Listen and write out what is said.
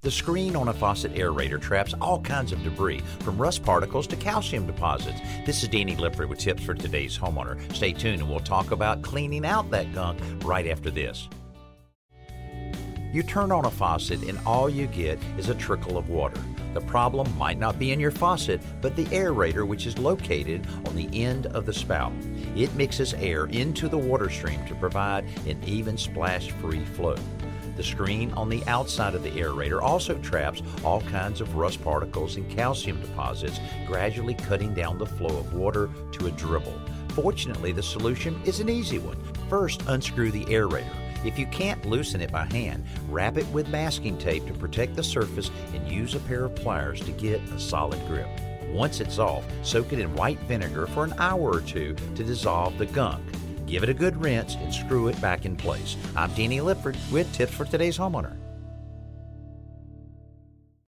The screen on a faucet aerator traps all kinds of debris, from rust particles to calcium deposits. This is Danny Lipford with tips for today's homeowner. Stay tuned and we'll talk about cleaning out that gunk right after this. You turn on a faucet and all you get is a trickle of water. The problem might not be in your faucet, but the aerator, which is located on the end of the spout. It mixes air into the water stream to provide an even splash free flow. The screen on the outside of the aerator also traps all kinds of rust particles and calcium deposits, gradually cutting down the flow of water to a dribble. Fortunately, the solution is an easy one. First, unscrew the aerator. If you can't loosen it by hand, wrap it with masking tape to protect the surface and use a pair of pliers to get a solid grip. Once it's off, soak it in white vinegar for an hour or two to dissolve the gunk. Give it a good rinse and screw it back in place. I'm Danny Lipford with tips for today's homeowner.